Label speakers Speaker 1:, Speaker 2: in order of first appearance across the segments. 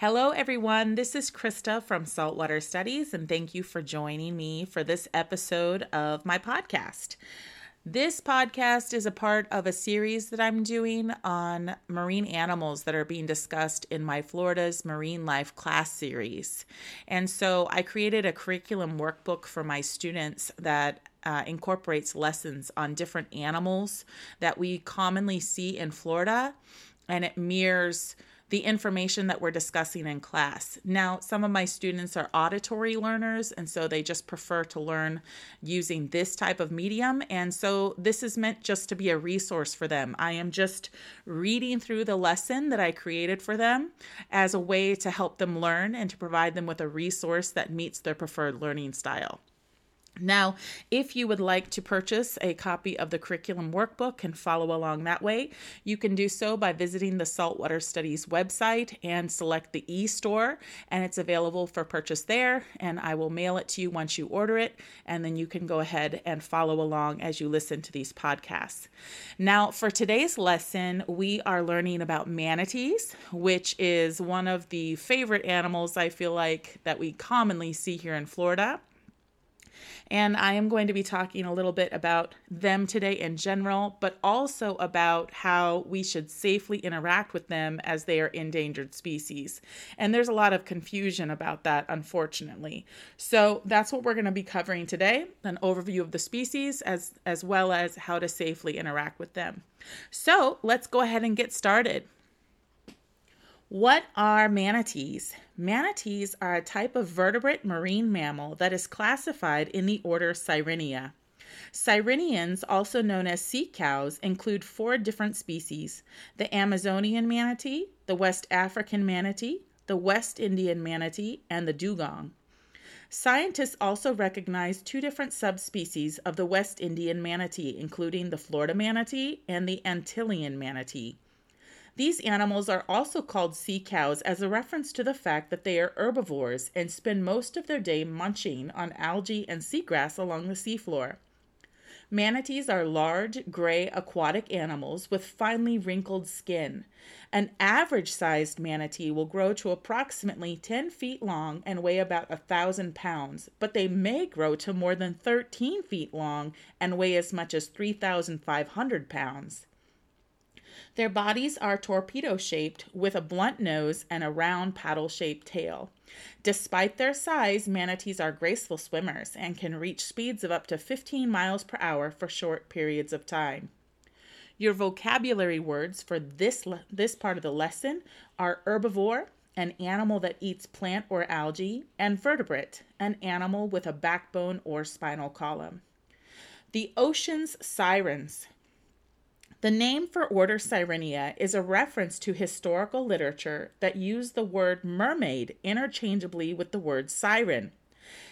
Speaker 1: Hello, everyone. This is Christa from Saltwater Studies, and thank you for joining me for this episode of my podcast. This podcast is a part of a series that I'm doing on marine animals that are being discussed in my Florida's Marine Life class series. And so I created a curriculum workbook for my students that uh, incorporates lessons on different animals that we commonly see in Florida, and it mirrors the information that we're discussing in class. Now, some of my students are auditory learners, and so they just prefer to learn using this type of medium. And so this is meant just to be a resource for them. I am just reading through the lesson that I created for them as a way to help them learn and to provide them with a resource that meets their preferred learning style. Now, if you would like to purchase a copy of the curriculum workbook and follow along that way, you can do so by visiting the Saltwater Studies website and select the e store, and it's available for purchase there. And I will mail it to you once you order it, and then you can go ahead and follow along as you listen to these podcasts. Now, for today's lesson, we are learning about manatees, which is one of the favorite animals I feel like that we commonly see here in Florida. And I am going to be talking a little bit about them today in general, but also about how we should safely interact with them as they are endangered species. And there's a lot of confusion about that, unfortunately. So that's what we're going to be covering today an overview of the species as, as well as how to safely interact with them. So let's go ahead and get started. What are manatees? Manatees are a type of vertebrate marine mammal that is classified in the order Sirenia. Sirenians, also known as sea cows, include four different species the Amazonian manatee, the West African manatee, the West Indian manatee, and the dugong. Scientists also recognize two different subspecies of the West Indian manatee, including the Florida manatee and the Antillean manatee. These animals are also called sea cows as a reference to the fact that they are herbivores and spend most of their day munching on algae and seagrass along the seafloor. Manatees are large, gray aquatic animals with finely wrinkled skin. An average sized manatee will grow to approximately 10 feet long and weigh about a thousand pounds, but they may grow to more than 13 feet long and weigh as much as 3,500 pounds. Their bodies are torpedo shaped with a blunt nose and a round paddle shaped tail. Despite their size, manatees are graceful swimmers and can reach speeds of up to 15 miles per hour for short periods of time. Your vocabulary words for this, le- this part of the lesson are herbivore, an animal that eats plant or algae, and vertebrate, an animal with a backbone or spinal column. The ocean's sirens the name for Order Sirenia is a reference to historical literature that used the word mermaid interchangeably with the word siren.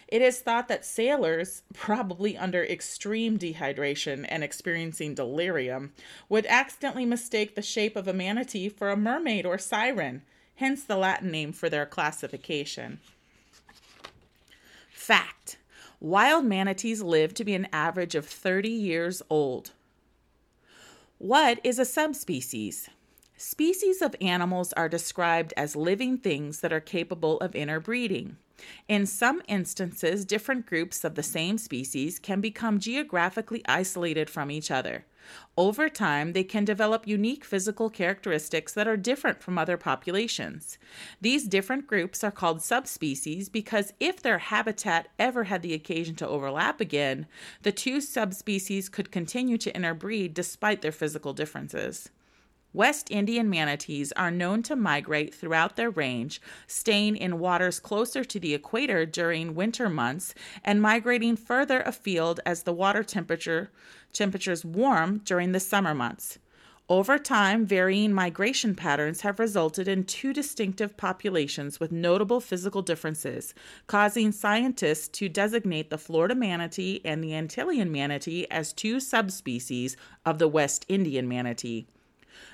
Speaker 1: It is thought that sailors, probably under extreme dehydration and experiencing delirium, would accidentally mistake the shape of a manatee for a mermaid or siren, hence the Latin name for their classification. Fact Wild manatees live to be an average of 30 years old. What is a subspecies? Species of animals are described as living things that are capable of interbreeding. In some instances, different groups of the same species can become geographically isolated from each other. Over time, they can develop unique physical characteristics that are different from other populations. These different groups are called subspecies because if their habitat ever had the occasion to overlap again, the two subspecies could continue to interbreed despite their physical differences. West Indian manatees are known to migrate throughout their range, staying in waters closer to the equator during winter months and migrating further afield as the water temperature temperatures warm during the summer months. Over time, varying migration patterns have resulted in two distinctive populations with notable physical differences, causing scientists to designate the Florida manatee and the Antillean manatee as two subspecies of the West Indian manatee.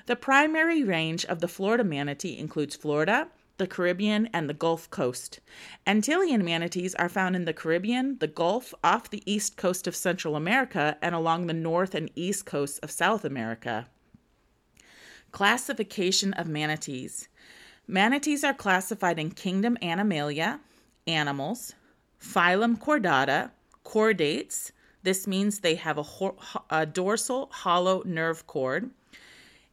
Speaker 1: The primary range of the Florida manatee includes Florida, the Caribbean, and the Gulf Coast. Antillean manatees are found in the Caribbean, the Gulf, off the east coast of Central America, and along the north and east coasts of South America. Classification of manatees. Manatees are classified in kingdom Animalia, animals, phylum Chordata, chordates. This means they have a, ho- a dorsal hollow nerve cord.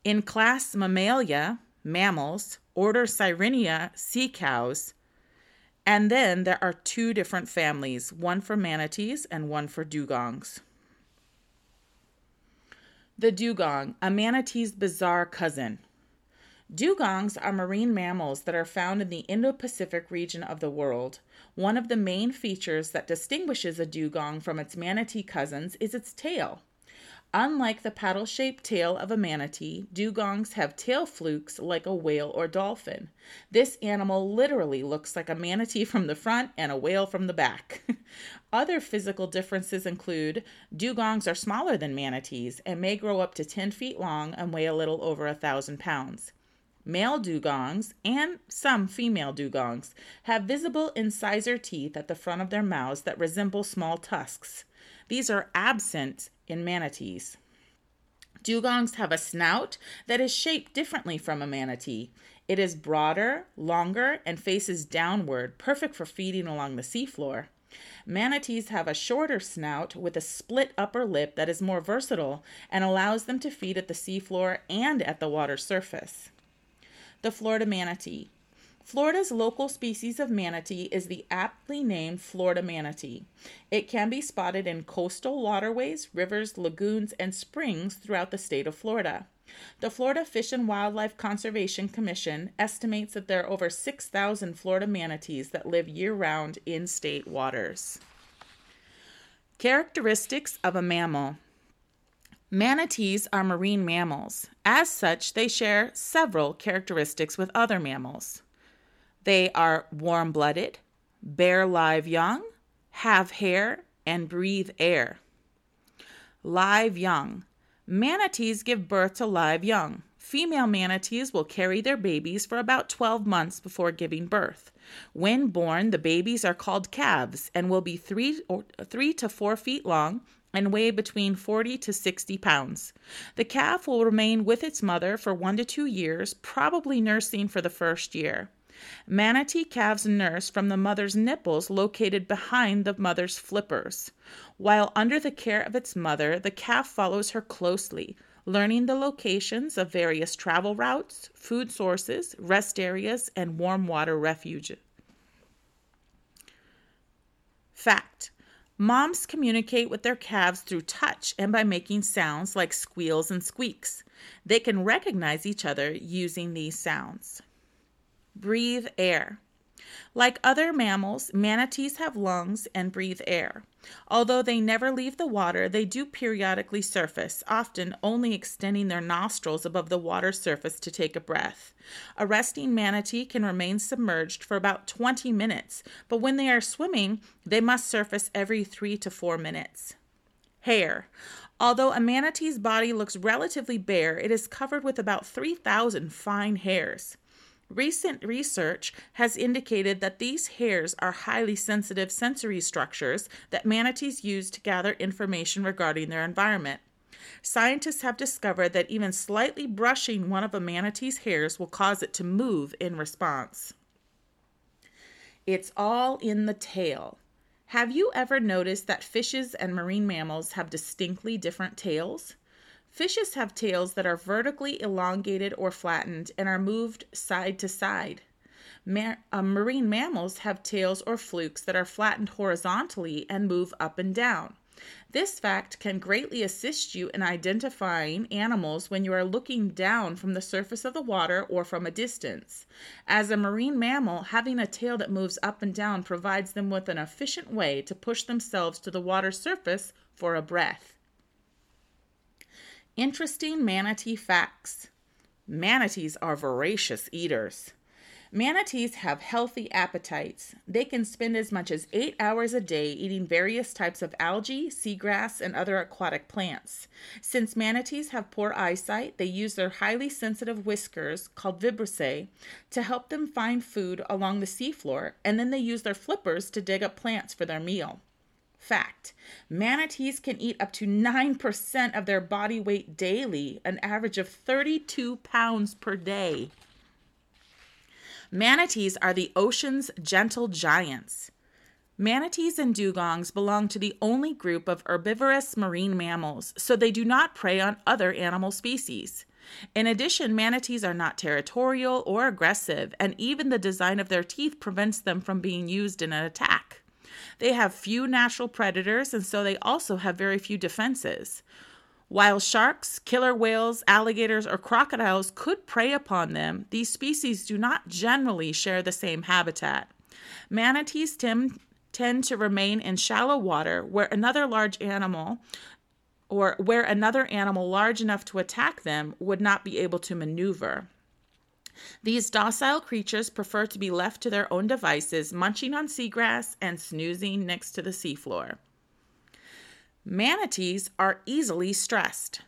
Speaker 1: In class Mammalia, mammals, order Sirenia, sea cows. And then there are two different families, one for manatees and one for dugongs. The dugong, a manatee's bizarre cousin. Dugongs are marine mammals that are found in the Indo Pacific region of the world. One of the main features that distinguishes a dugong from its manatee cousins is its tail. Unlike the paddle shaped tail of a manatee, dugongs have tail flukes like a whale or dolphin. This animal literally looks like a manatee from the front and a whale from the back. Other physical differences include dugongs are smaller than manatees and may grow up to 10 feet long and weigh a little over a thousand pounds. Male dugongs and some female dugongs have visible incisor teeth at the front of their mouths that resemble small tusks. These are absent in manatees. Dugongs have a snout that is shaped differently from a manatee. It is broader, longer, and faces downward, perfect for feeding along the seafloor. Manatees have a shorter snout with a split upper lip that is more versatile and allows them to feed at the seafloor and at the water surface. The Florida manatee. Florida's local species of manatee is the aptly named Florida manatee. It can be spotted in coastal waterways, rivers, lagoons, and springs throughout the state of Florida. The Florida Fish and Wildlife Conservation Commission estimates that there are over 6,000 Florida manatees that live year round in state waters. Characteristics of a mammal Manatees are marine mammals. As such, they share several characteristics with other mammals. They are warm blooded, bear live young, have hair, and breathe air. Live young. Manatees give birth to live young. Female manatees will carry their babies for about 12 months before giving birth. When born, the babies are called calves and will be three, or, three to four feet long and weigh between 40 to 60 pounds. The calf will remain with its mother for one to two years, probably nursing for the first year. Manatee calves nurse from the mother's nipples located behind the mother's flippers. While under the care of its mother, the calf follows her closely, learning the locations of various travel routes, food sources, rest areas, and warm water refuge. Fact Moms communicate with their calves through touch and by making sounds like squeals and squeaks. They can recognize each other using these sounds. Breathe air. Like other mammals, manatees have lungs and breathe air. Although they never leave the water, they do periodically surface, often only extending their nostrils above the water surface to take a breath. A resting manatee can remain submerged for about 20 minutes, but when they are swimming, they must surface every 3 to 4 minutes. Hair. Although a manatee's body looks relatively bare, it is covered with about 3,000 fine hairs. Recent research has indicated that these hairs are highly sensitive sensory structures that manatees use to gather information regarding their environment. Scientists have discovered that even slightly brushing one of a manatee's hairs will cause it to move in response. It's all in the tail. Have you ever noticed that fishes and marine mammals have distinctly different tails? Fishes have tails that are vertically elongated or flattened and are moved side to side. Mar- uh, marine mammals have tails or flukes that are flattened horizontally and move up and down. This fact can greatly assist you in identifying animals when you are looking down from the surface of the water or from a distance. As a marine mammal, having a tail that moves up and down provides them with an efficient way to push themselves to the water surface for a breath. Interesting manatee facts. Manatees are voracious eaters. Manatees have healthy appetites. They can spend as much as eight hours a day eating various types of algae, seagrass, and other aquatic plants. Since manatees have poor eyesight, they use their highly sensitive whiskers, called vibrissae, to help them find food along the seafloor, and then they use their flippers to dig up plants for their meal. Fact manatees can eat up to 9% of their body weight daily, an average of 32 pounds per day. Manatees are the ocean's gentle giants. Manatees and dugongs belong to the only group of herbivorous marine mammals, so they do not prey on other animal species. In addition, manatees are not territorial or aggressive, and even the design of their teeth prevents them from being used in an attack. They have few natural predators, and so they also have very few defenses. While sharks, killer whales, alligators, or crocodiles could prey upon them, these species do not generally share the same habitat. Manatees tend, tend to remain in shallow water where another large animal or where another animal large enough to attack them would not be able to maneuver. These docile creatures prefer to be left to their own devices, munching on seagrass and snoozing next to the seafloor. Manatees are easily stressed.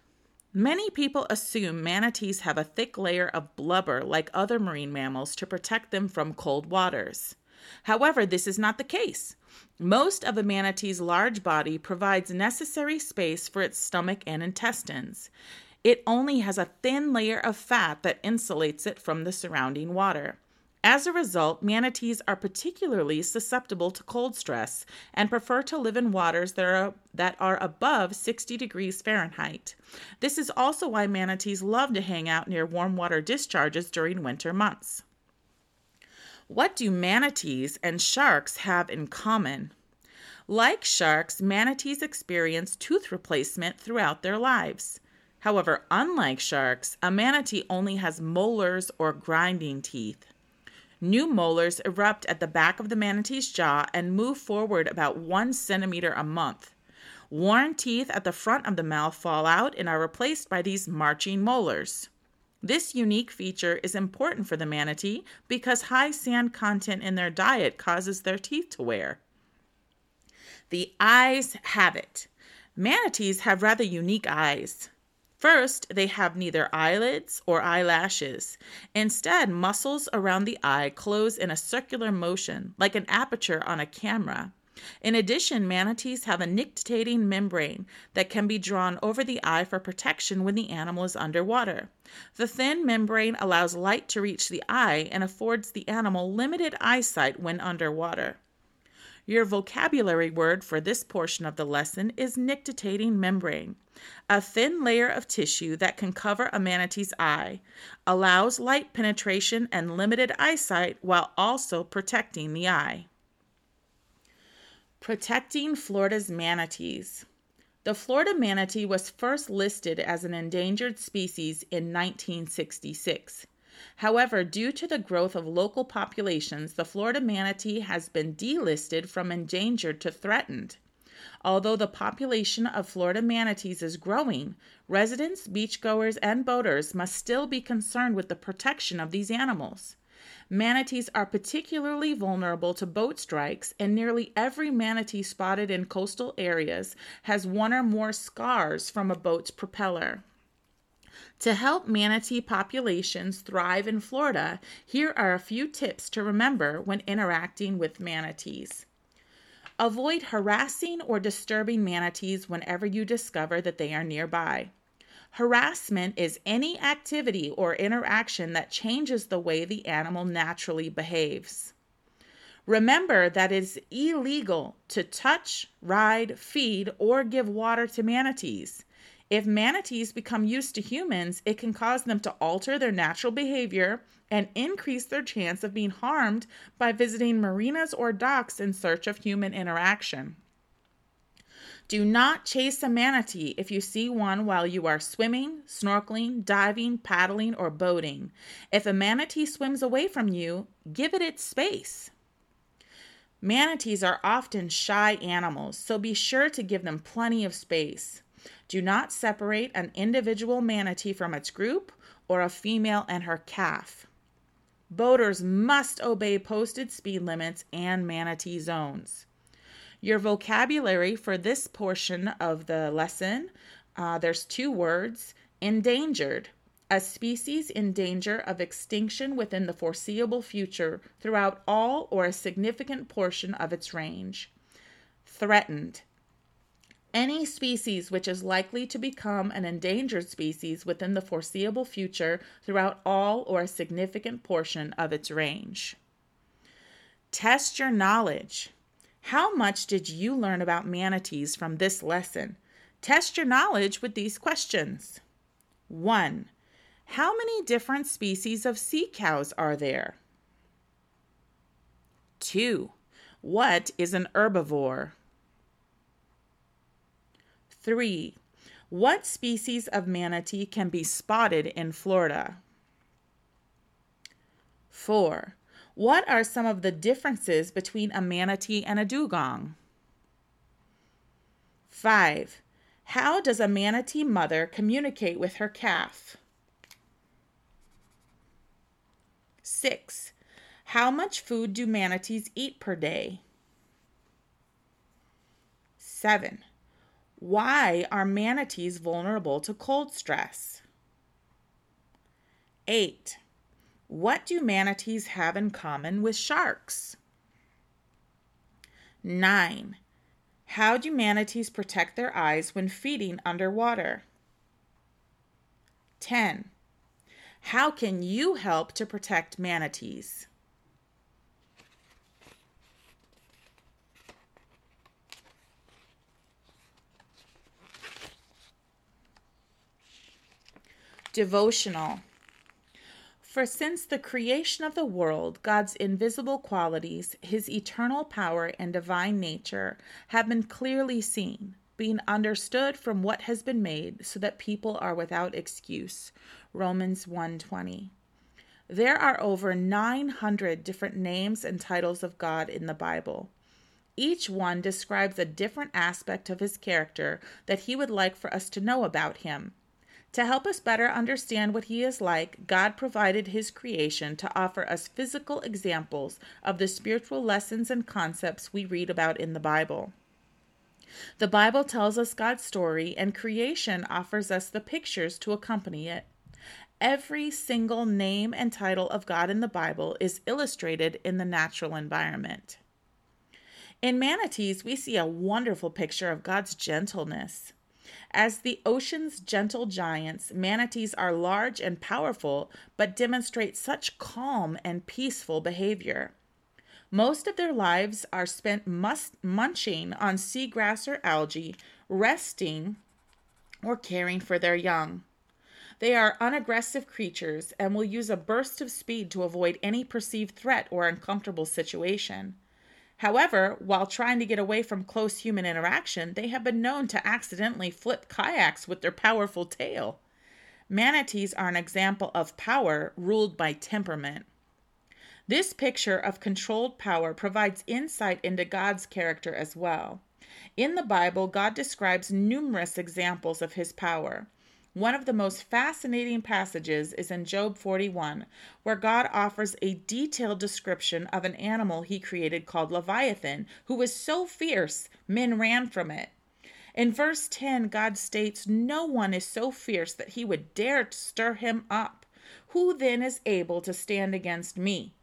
Speaker 1: Many people assume manatees have a thick layer of blubber like other marine mammals to protect them from cold waters. However, this is not the case. Most of a manatee's large body provides necessary space for its stomach and intestines. It only has a thin layer of fat that insulates it from the surrounding water. As a result, manatees are particularly susceptible to cold stress and prefer to live in waters that are, that are above 60 degrees Fahrenheit. This is also why manatees love to hang out near warm water discharges during winter months. What do manatees and sharks have in common? Like sharks, manatees experience tooth replacement throughout their lives. However, unlike sharks, a manatee only has molars or grinding teeth. New molars erupt at the back of the manatee's jaw and move forward about one centimeter a month. Worn teeth at the front of the mouth fall out and are replaced by these marching molars. This unique feature is important for the manatee because high sand content in their diet causes their teeth to wear. The eyes have it. Manatees have rather unique eyes. First, they have neither eyelids or eyelashes. Instead, muscles around the eye close in a circular motion, like an aperture on a camera. In addition, manatees have a nictitating membrane that can be drawn over the eye for protection when the animal is underwater. The thin membrane allows light to reach the eye and affords the animal limited eyesight when underwater. Your vocabulary word for this portion of the lesson is nictitating membrane, a thin layer of tissue that can cover a manatee's eye, allows light penetration and limited eyesight while also protecting the eye. Protecting Florida's manatees. The Florida manatee was first listed as an endangered species in 1966. However, due to the growth of local populations, the Florida manatee has been delisted from endangered to threatened. Although the population of Florida manatees is growing, residents, beachgoers, and boaters must still be concerned with the protection of these animals. Manatees are particularly vulnerable to boat strikes, and nearly every manatee spotted in coastal areas has one or more scars from a boat's propeller. To help manatee populations thrive in Florida, here are a few tips to remember when interacting with manatees. Avoid harassing or disturbing manatees whenever you discover that they are nearby. Harassment is any activity or interaction that changes the way the animal naturally behaves. Remember that it is illegal to touch, ride, feed, or give water to manatees. If manatees become used to humans, it can cause them to alter their natural behavior and increase their chance of being harmed by visiting marinas or docks in search of human interaction. Do not chase a manatee if you see one while you are swimming, snorkeling, diving, paddling, or boating. If a manatee swims away from you, give it its space. Manatees are often shy animals, so be sure to give them plenty of space. Do not separate an individual manatee from its group or a female and her calf. Boaters must obey posted speed limits and manatee zones. Your vocabulary for this portion of the lesson uh, there's two words endangered, a species in danger of extinction within the foreseeable future throughout all or a significant portion of its range. Threatened, any species which is likely to become an endangered species within the foreseeable future throughout all or a significant portion of its range. Test your knowledge. How much did you learn about manatees from this lesson? Test your knowledge with these questions. 1. How many different species of sea cows are there? 2. What is an herbivore? 3. What species of manatee can be spotted in Florida? 4. What are some of the differences between a manatee and a dugong? 5. How does a manatee mother communicate with her calf? 6. How much food do manatees eat per day? 7. Why are manatees vulnerable to cold stress? 8. What do manatees have in common with sharks? 9. How do manatees protect their eyes when feeding underwater? 10. How can you help to protect manatees? Devotional. For since the creation of the world, God's invisible qualities, his eternal power and divine nature, have been clearly seen, being understood from what has been made, so that people are without excuse. Romans 1:20. There are over 900 different names and titles of God in the Bible. Each one describes a different aspect of his character that he would like for us to know about him. To help us better understand what He is like, God provided His creation to offer us physical examples of the spiritual lessons and concepts we read about in the Bible. The Bible tells us God's story, and creation offers us the pictures to accompany it. Every single name and title of God in the Bible is illustrated in the natural environment. In manatees, we see a wonderful picture of God's gentleness. As the ocean's gentle giants, manatees are large and powerful, but demonstrate such calm and peaceful behavior. Most of their lives are spent munching on seagrass or algae, resting, or caring for their young. They are unaggressive creatures and will use a burst of speed to avoid any perceived threat or uncomfortable situation. However, while trying to get away from close human interaction, they have been known to accidentally flip kayaks with their powerful tail. Manatees are an example of power ruled by temperament. This picture of controlled power provides insight into God's character as well. In the Bible, God describes numerous examples of his power. One of the most fascinating passages is in Job 41, where God offers a detailed description of an animal he created called Leviathan, who was so fierce men ran from it. In verse 10, God states, No one is so fierce that he would dare to stir him up. Who then is able to stand against me?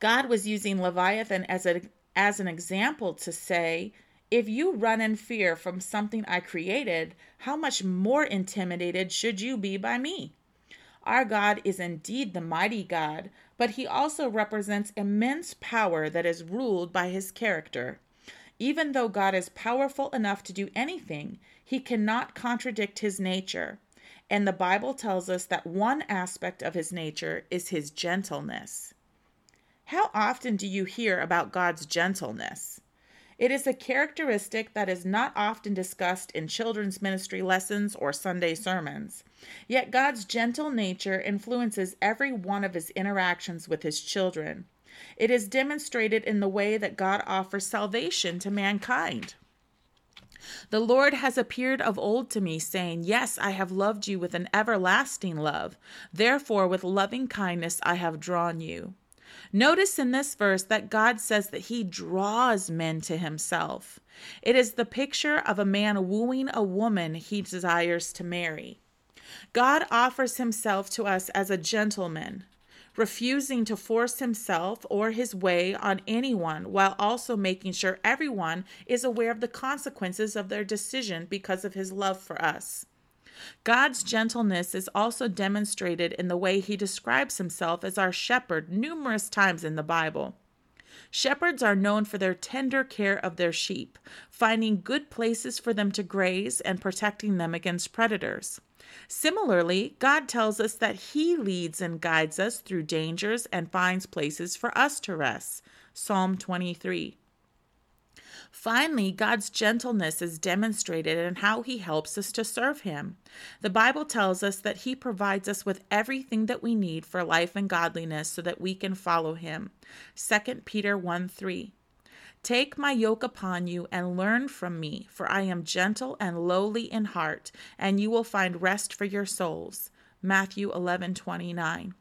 Speaker 1: God was using Leviathan as, a, as an example to say, if you run in fear from something I created, how much more intimidated should you be by me? Our God is indeed the mighty God, but he also represents immense power that is ruled by his character. Even though God is powerful enough to do anything, he cannot contradict his nature. And the Bible tells us that one aspect of his nature is his gentleness. How often do you hear about God's gentleness? It is a characteristic that is not often discussed in children's ministry lessons or Sunday sermons. Yet God's gentle nature influences every one of his interactions with his children. It is demonstrated in the way that God offers salvation to mankind. The Lord has appeared of old to me, saying, Yes, I have loved you with an everlasting love. Therefore, with loving kindness I have drawn you. Notice in this verse that God says that he draws men to himself. It is the picture of a man wooing a woman he desires to marry. God offers himself to us as a gentleman. refusing to force himself or his way on anyone while also making sure everyone is aware of the consequences of their decision because of his love for us. God's gentleness is also demonstrated in the way he describes himself as our shepherd numerous times in the Bible. Shepherds are known for their tender care of their sheep, finding good places for them to graze and protecting them against predators. Similarly, God tells us that He leads and guides us through dangers and finds places for us to rest. Psalm 23. Finally, God's gentleness is demonstrated in how he helps us to serve him. The Bible tells us that he provides us with everything that we need for life and godliness so that we can follow him. 2 Peter 1 3. Take my yoke upon you and learn from me, for I am gentle and lowly in heart, and you will find rest for your souls. Matthew 11:29.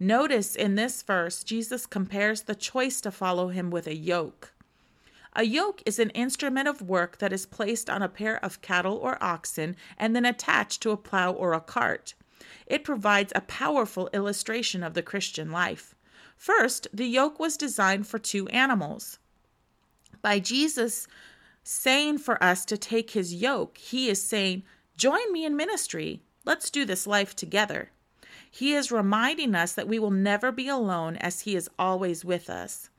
Speaker 1: Notice in this verse Jesus compares the choice to follow him with a yoke. A yoke is an instrument of work that is placed on a pair of cattle or oxen and then attached to a plow or a cart. It provides a powerful illustration of the Christian life. First, the yoke was designed for two animals. By Jesus saying for us to take his yoke, he is saying, Join me in ministry. Let's do this life together. He is reminding us that we will never be alone as he is always with us.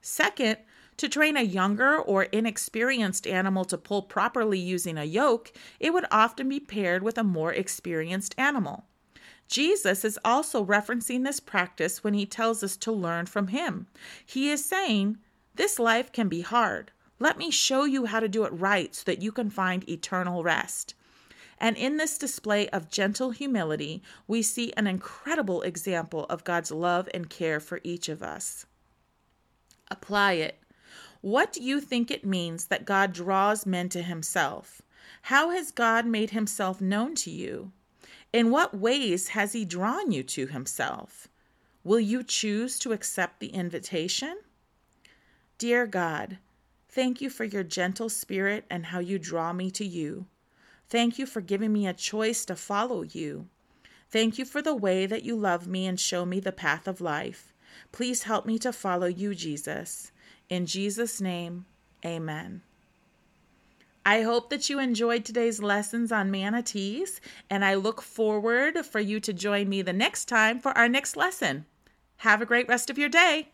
Speaker 1: Second, to train a younger or inexperienced animal to pull properly using a yoke, it would often be paired with a more experienced animal. Jesus is also referencing this practice when he tells us to learn from him. He is saying, This life can be hard. Let me show you how to do it right so that you can find eternal rest. And in this display of gentle humility, we see an incredible example of God's love and care for each of us. Apply it. What do you think it means that God draws men to himself? How has God made himself known to you? In what ways has he drawn you to himself? Will you choose to accept the invitation? Dear God, thank you for your gentle spirit and how you draw me to you. Thank you for giving me a choice to follow you. Thank you for the way that you love me and show me the path of life. Please help me to follow you, Jesus. In Jesus' name, amen. I hope that you enjoyed today's lessons on manatees, and I look forward for you to join me the next time for our next lesson. Have a great rest of your day.